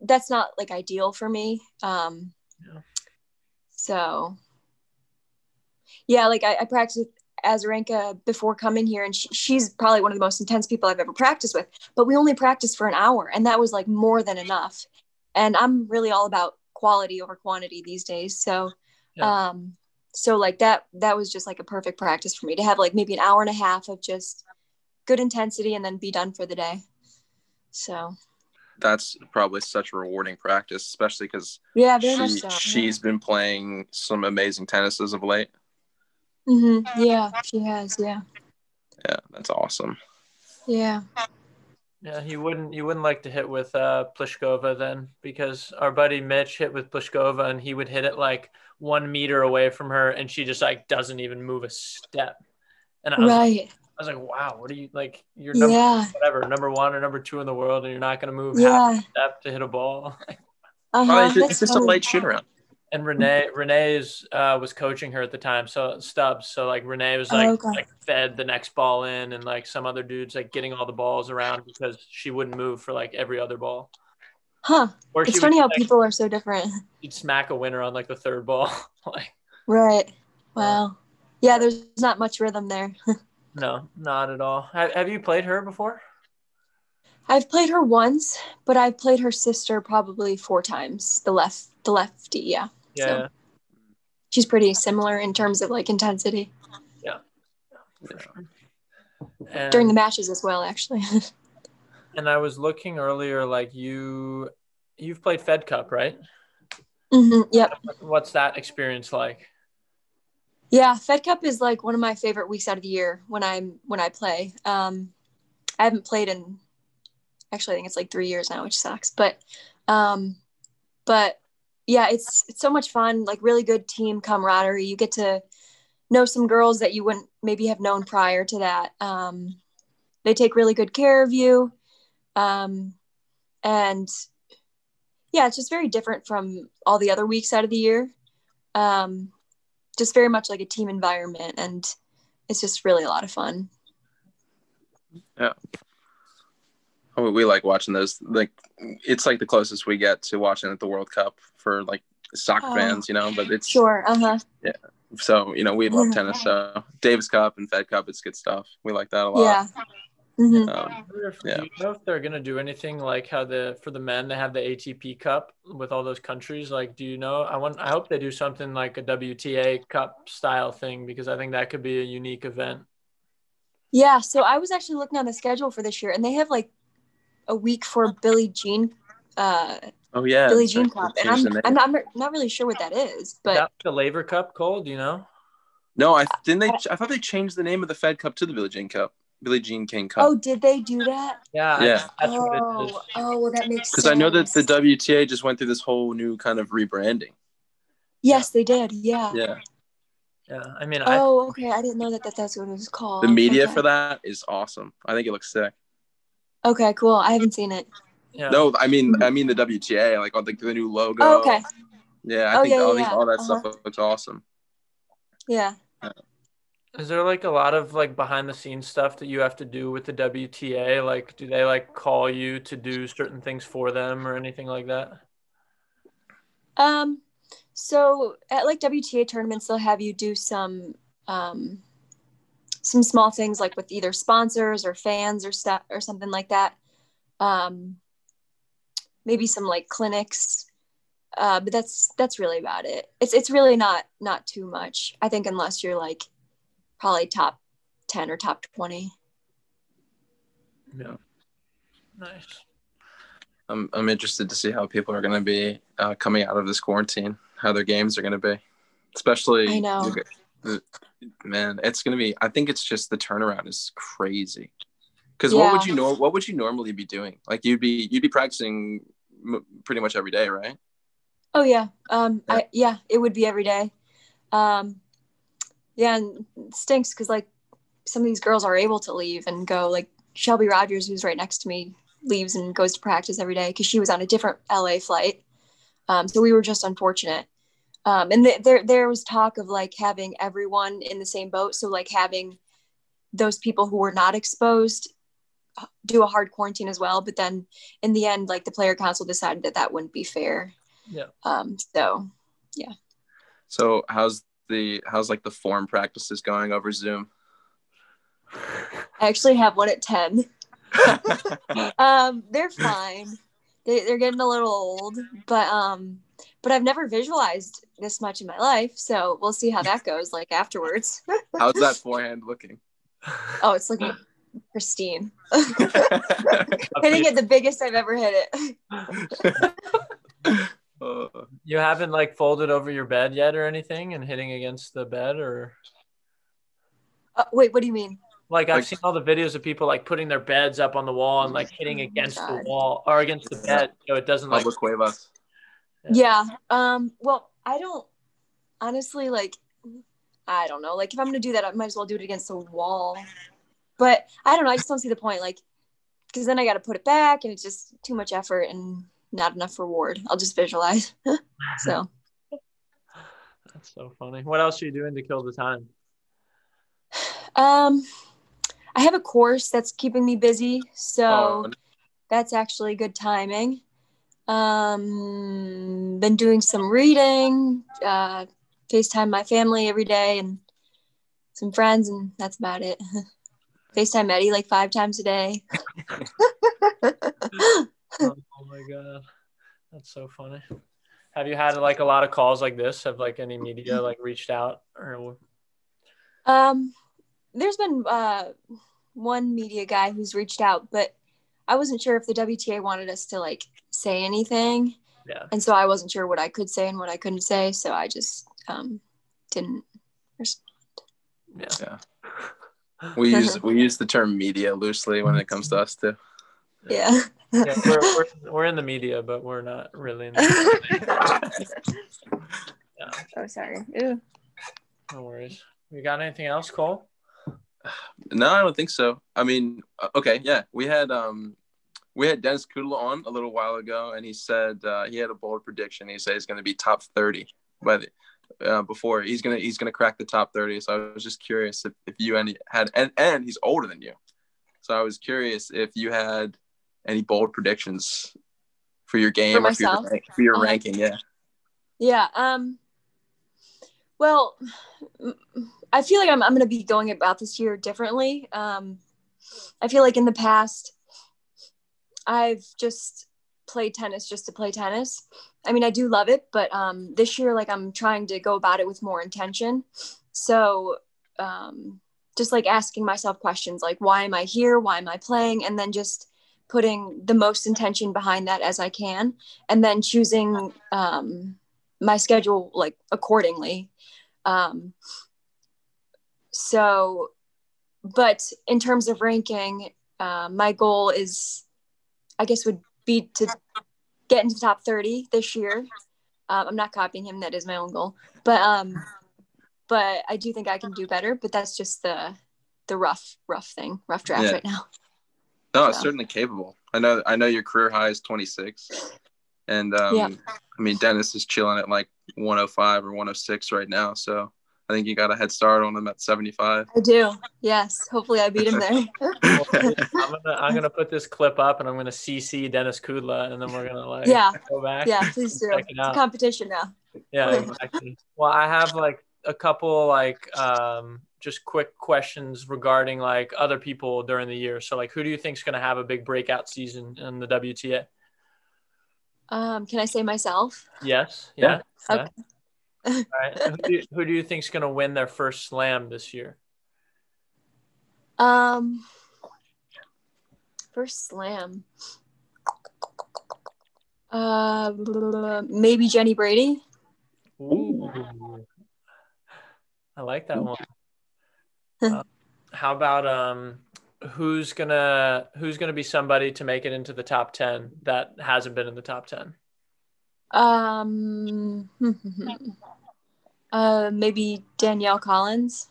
that's not like ideal for me. Um Yeah. so yeah, like I, I practiced with Azarenka before coming here, and she, she's probably one of the most intense people I've ever practiced with. But we only practiced for an hour, and that was like more than enough. And I'm really all about quality over quantity these days. So Yeah. Um, so like that that was just like a perfect practice for me to have like maybe an hour and a half of just good intensity and then be done for the day. So That's probably such a rewarding practice, especially because yeah, she, so. she's been playing some amazing tennis as of late. Hmm Yeah, she has. Yeah, Yeah, that's awesome. yeah. Yeah, you wouldn't you wouldn't like to hit with uh Pliskova then because our buddy Mitch hit with Pliskova and he would hit it like one meter away from her and she just like doesn't even move a step. And I was, Right. I was like, wow, what are you like? You're number Yeah. whatever, number one or number two in the world, and you're not gonna move half Yeah. a step to hit a ball. [laughs] uh-huh, it's, just- it's just a light shoot around. And Rennae Rennae's uh, was coaching her at the time, so Stubbs. So like Rennae was like Oh, okay. like fed the next ball in, and like some other dudes like getting all the balls around because she wouldn't move for like every other ball. Huh. Or It's funny would, how like, people are so different. [laughs] she'd smack a winner on like the third ball. [laughs] like Right. Wow. Yeah, there's not much rhythm there. [laughs] no, not at all. Have, have you played her before? I've played her once, but I've played her sister probably four times. The left, the lefty. Yeah. Yeah. So- She's pretty similar in terms of like intensity Yeah, sure. During the matches as well, actually. [laughs] and I was looking earlier, like you, you've played Fed Cup, right? hmm Yep. What's that experience like? Yeah, Fed Cup is like one of my favorite weeks out of the year when I'm when I play. Um, I haven't played in actually I think it's like three years now, which sucks. But um, but yeah, it's it's so much fun. Like really good team camaraderie. You get to know some girls that you wouldn't maybe have known prior to that. Um, they take really good care of you, um, and yeah, it's just very different from all the other weeks out of the year. Um, just very much like a team environment and it's just really a lot of fun Oh, we like watching those. Like, it's like the closest we get to watching at the World Cup for like soccer Oh. fans, you know. But it's sure uh-huh Yeah. so you know we love Yeah. tennis. So Davis Cup and Fed Cup, it's good stuff. We like that a lot. yeah Mhm. Um, if- Yeah. Do you know if they're gonna do anything like how the for the men they have the ATP Cup with all those countries? Like, do you know? I want. I hope they do something like a WTA Cup style thing because I think that could be a unique event. yeah so i was actually looking on the schedule for this year and they have like a week for billie jean uh oh yeah, billie jean cup and i'm i'm not, I'm not really sure what that is Is but that the Laver Cup, Cole? Do you know? No, I didn't. They I thought they changed the name of the Fed Cup to the Billie Jean Cup, Billie Jean King Cup. oh did they do that Yeah. Yeah. think that's what it is. oh oh well that makes sense. Because I know that the. WTA just went through this whole new kind of rebranding. yes they did yeah, Yeah, Yeah. I mean, I oh okay i didn't know that, that that's what it was called the media okay. for that is awesome. I think it looks sick. Okay cool i haven't seen it yeah. No, I mean, I mean the WTA, like all the, the new logo. oh, okay Yeah, I Oh, think, yeah, I yeah, think yeah. all that Uh-huh. stuff looks awesome. yeah Is there like a lot of like behind the scenes stuff that you have to do with the WTA? Like, do they like call you to do certain things for them or anything like that? Um, so at like WTA tournaments, they'll have you do some um, some small things like with either sponsors or fans or stuff or something like that. Um, maybe some like clinics, uh, but that's that's really about it. It's it's really not not too much. I think unless you're like probably top ten or top twenty. Yeah. Nice. I'm I'm interested to see how people are going to be uh, coming out of this quarantine, how their games are going to be, especially. I know. the- Man, it's going to be. I think it's just the turnaround is crazy. Because what would you know? What would you normally be doing? Like you'd be you'd be practicing m- pretty much every day, right? Oh yeah. Um Yeah. I yeah, it would be every day. Um yeah, and it stinks because like some of these girls are able to leave and go like Shelby Rogers, who's right next to me, leaves and goes to practice every day because she was on a different LA flight. Um, so we were just unfortunate. Um, and th- there there was talk of like having everyone in the same boat. So like having those people who were not exposed uh, do a hard quarantine as well. But then in the end, like the player council decided that that wouldn't be fair. Yeah. Um, so yeah. So how's the how's like the form practices going over Zoom? I actually have one at 10. [laughs] Um, they're fine. They, they're getting a little old, but um, but I've never visualized this much in my life. So we'll see how that goes like afterwards. [laughs] How's that forehand looking? oh, it's looking pristine. [laughs] Hitting it the biggest I've ever hit it. [laughs] Uh, you haven't like folded over your bed yet or anything and hitting against the bed or uh, wait, what do you mean? Like I've like, seen all the videos of people like putting their beds up on the wall and like hitting oh against oh the wall or against the bed so it doesn't like cuevas. Yeah. Um well, I don't honestly like I don't know. Like if I'm gonna do that, I might as well do it against a wall. But I don't know. I just don't see the point. Like, because then I got to put it back, and it's just too much effort and not enough reward. I'll just visualize. [laughs] so. That's so funny. What else are you doing to kill the time? Um, I have a course that's keeping me busy, so oh. that's actually good timing. Um, been doing some reading, uh, FaceTime my family every day and some friends, and that's about it. [laughs] FaceTime Eddie like five times a day. [laughs] oh, oh my god, that's so funny. Have you had like a lot of calls like this? Have like any media like reached out or? Um, there's been uh one media guy who's reached out, but I wasn't sure if the WTA wanted us to like say anything. Yeah. And so I wasn't sure what I could say and what I couldn't say, so I just um didn't respond. Yeah. Yeah. We use we use the term media loosely when it comes to us too. Yeah. yeah we're, we're, [laughs] we're in the media, but we're not really in the [laughs] yeah. Oh, sorry. Ew. No worries. You got anything else, Cole? No, I don't think so. I mean, uh, okay, yeah, we had um, we had Denis Kudla on a little while ago, and he said uh, he had a bold prediction. He said he's going to be top thirty by the uh, before. He's gonna he's gonna crack the top 30 so i was just curious if, if you any had and and he's older than you. So i was curious if you had any bold predictions for your game for, or for your, for your uh, ranking yeah. Yeah um well i feel like i'm, I'm gonna be going about this year differently um i feel like in the past i've just played tennis just to play tennis I mean, I do love it, but um, this year, like, I'm trying to go about it with more intention. So, um, just like asking myself questions like, why am I here? Why am I playing? And then just putting the most intention behind that as I can, and then choosing um, my schedule like accordingly. Um, so, but in terms of ranking, uh, my goal is, I guess, would be to get into the top 30 this year. Um, I'm not copying him. That is my own goal. But um, but I do think I can do better. But that's just the the rough rough thing, rough draft yeah. right now. No, so. it's certainly capable. I know. I know your career high is 26, and um, yeah. I mean denis is chilling at like 105 or 106 right now. So I think you got a head start on him at 75. I do. Yes. Hopefully I beat him there. [laughs] [laughs] I'm gonna I'm gonna put this clip up and I'm gonna CC Denis Kudla and then we're gonna like yeah. go back. Yeah, please do. It's a competition now. Yeah, exactly. well, I have like a couple like um just quick questions regarding like other people during the year. So like who do you think is gonna have a big breakout season in the WTA? Um, can I say myself? Yes. Yeah. Okay. Right. Who do, you, who do you think is going to win their first slam this year? Um, first slam. Uh, maybe Jenny Brady. Ooh, I like that one. [laughs] uh, how about um, who's gonna who's gonna be somebody to make it into the top ten that hasn't been in the top ten? Um, [laughs] uh, maybe Danielle Collins.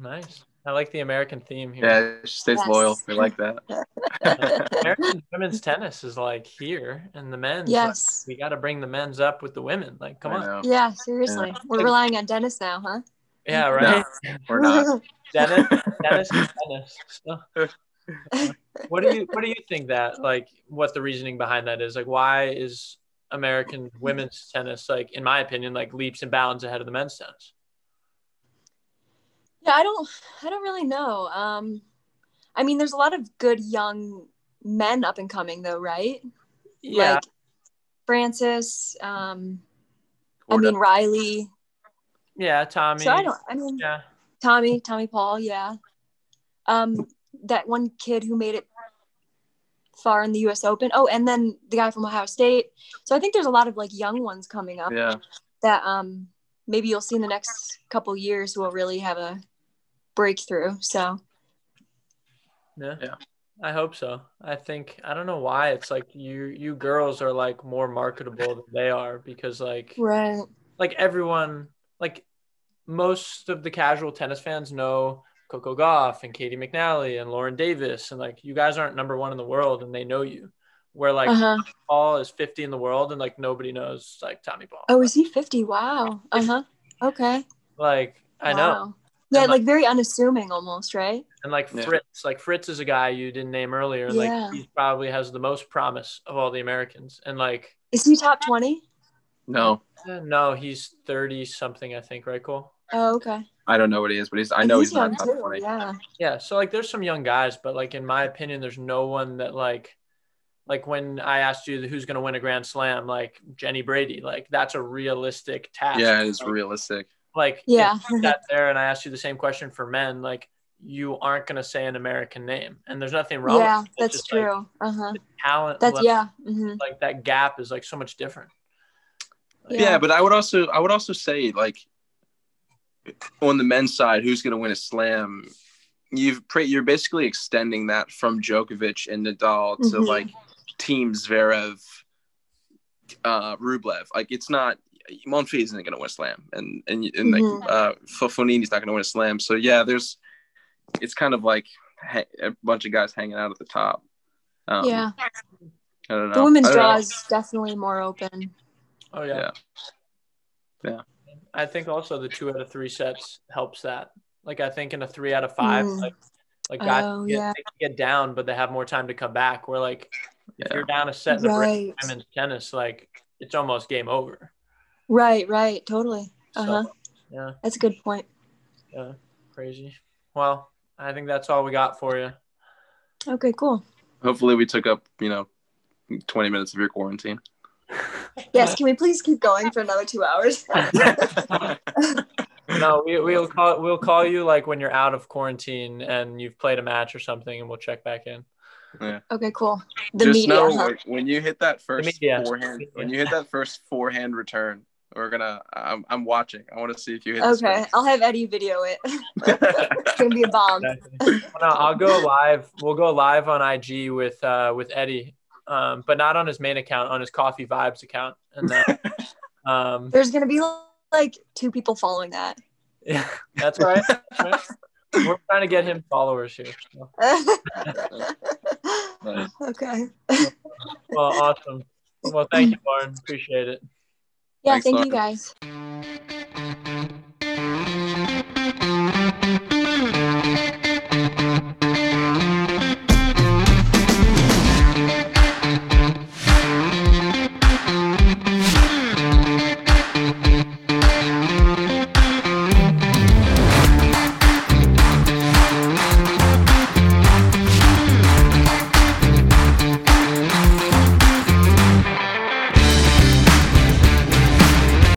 nice. I like the American theme here. Yeah, she stays yes. loyal. We like that. [laughs] American women's tennis is like here, and the men's. Yes. Like, we got to bring the men's up with the women. Like, come on. Yeah, seriously. Yeah. We're relying on Denis now, huh? Yeah, [laughs] right. No, we're not. [laughs] Denis, Denis, Denis. So, what do you What do you think that like? What the reasoning behind that is? Like, why is American women's tennis, like in my opinion, like leaps and bounds ahead of the men's tennis. Yeah, I don't I don't really know. Um I mean there's a lot of good young men up and coming though, right? Yeah. Like, Frances. Um, I mean Reilly. Yeah, Tommy. So I don't. I mean Yeah. Tommy, Tommy Paul. Yeah. Um, that one kid who made it far in the U.S. Open. Oh, and then the guy from Ohio State. So I think there's a lot of like young ones coming up yeah. that um maybe you'll see in the next couple years who will really have a breakthrough. So Yeah. Yeah. I hope so. I think I don't know why it's like you you girls are like more marketable than they are because like right. like everyone like most of the casual tennis fans know Coco Gauff and Caty McNally and Lauren Davis and like you guys aren't number one in the world and they know you. Where like Uh huh. Paul is 50 in the world and like nobody knows like Tommy Paul. Oh, is he 50? Wow. Uh huh. Okay. Like I know. Yeah, And, like very unassuming almost, right? And like Yeah. Fritz, like Fritz is a guy you didn't name earlier. And Yeah. like he probably has the most promise of all the Americans. And like Is he top 20? No, eh, no, he's 30 something, I think, right, Cole? Oh, okay. I don't know what he is, but he's. I know he's, young not top too. twenty. Yeah. Yeah. So like there's some young guys, but like in my opinion, there's no one that like like when I asked you who's gonna win a grand slam, like Jenny Brady, like that's a realistic task. Yeah, it is Like, realistic. Like Yeah. if you sat there and I asked you the same question for men, like you aren't gonna say an American name. And there's nothing wrong Yeah, with it. That's just, like, true. uh huh. talent That's level, yeah. hmm like that gap is like so much different. Yeah. Yeah. but I would also I would also say like on the men's side, who's going to win a slam? You've pre- you're basically extending that from Djokovic and Nadal to Mhm. like Thiem Zverev, uh, Rublev. Like it's not Monfils isn't going to win a slam, and and and like uh, Fognini's not going to win a slam. So yeah, there's it's kind of like ha- a bunch of guys hanging out at the top. Um, yeah. I don't know. The women's I don't know. draw is definitely more open. Oh yeah. Yeah. I think also the two out of three sets helps that. Like I think in a three out of five, Mm. like like guys Oh, get, yeah. they can get down, but they have more time to come back. Where like if you're down a set in the break Right. women's tennis, like it's almost game over. Right. Right. Totally. So, Uh huh. yeah, That's a good point. yeah, crazy. Well, I think that's all we got for you. Okay. Cool. Hopefully, we took up you know 20 minutes of your quarantine. Yes. Can we please keep going for another two hours? [laughs] no, we, we'll call we'll call you like when you're out of quarantine and you've played a match or something, and we'll check back in. okay. Cool. The Just media. know huh? like, when you hit that first media. forehand, Media. [laughs] when you hit that first forehand return, we're gonna. I'm, I'm watching. I want to see if you hit. Okay. I'll have Eddie video it. [laughs] it's gonna be a bomb. Well, no, I'll go live. We'll go live on IG with uh, with Eddie, um, but not on his main account, on his Coffee Vibes account. And uh, [laughs] um, There's gonna be like two people following that. yeah, that's right. We're trying to get him followers here. so. Nice. [laughs] Okay. Well, awesome. Well, thank you, Lauren. Appreciate it. Yeah. Thanks, thank Lauren. you guys.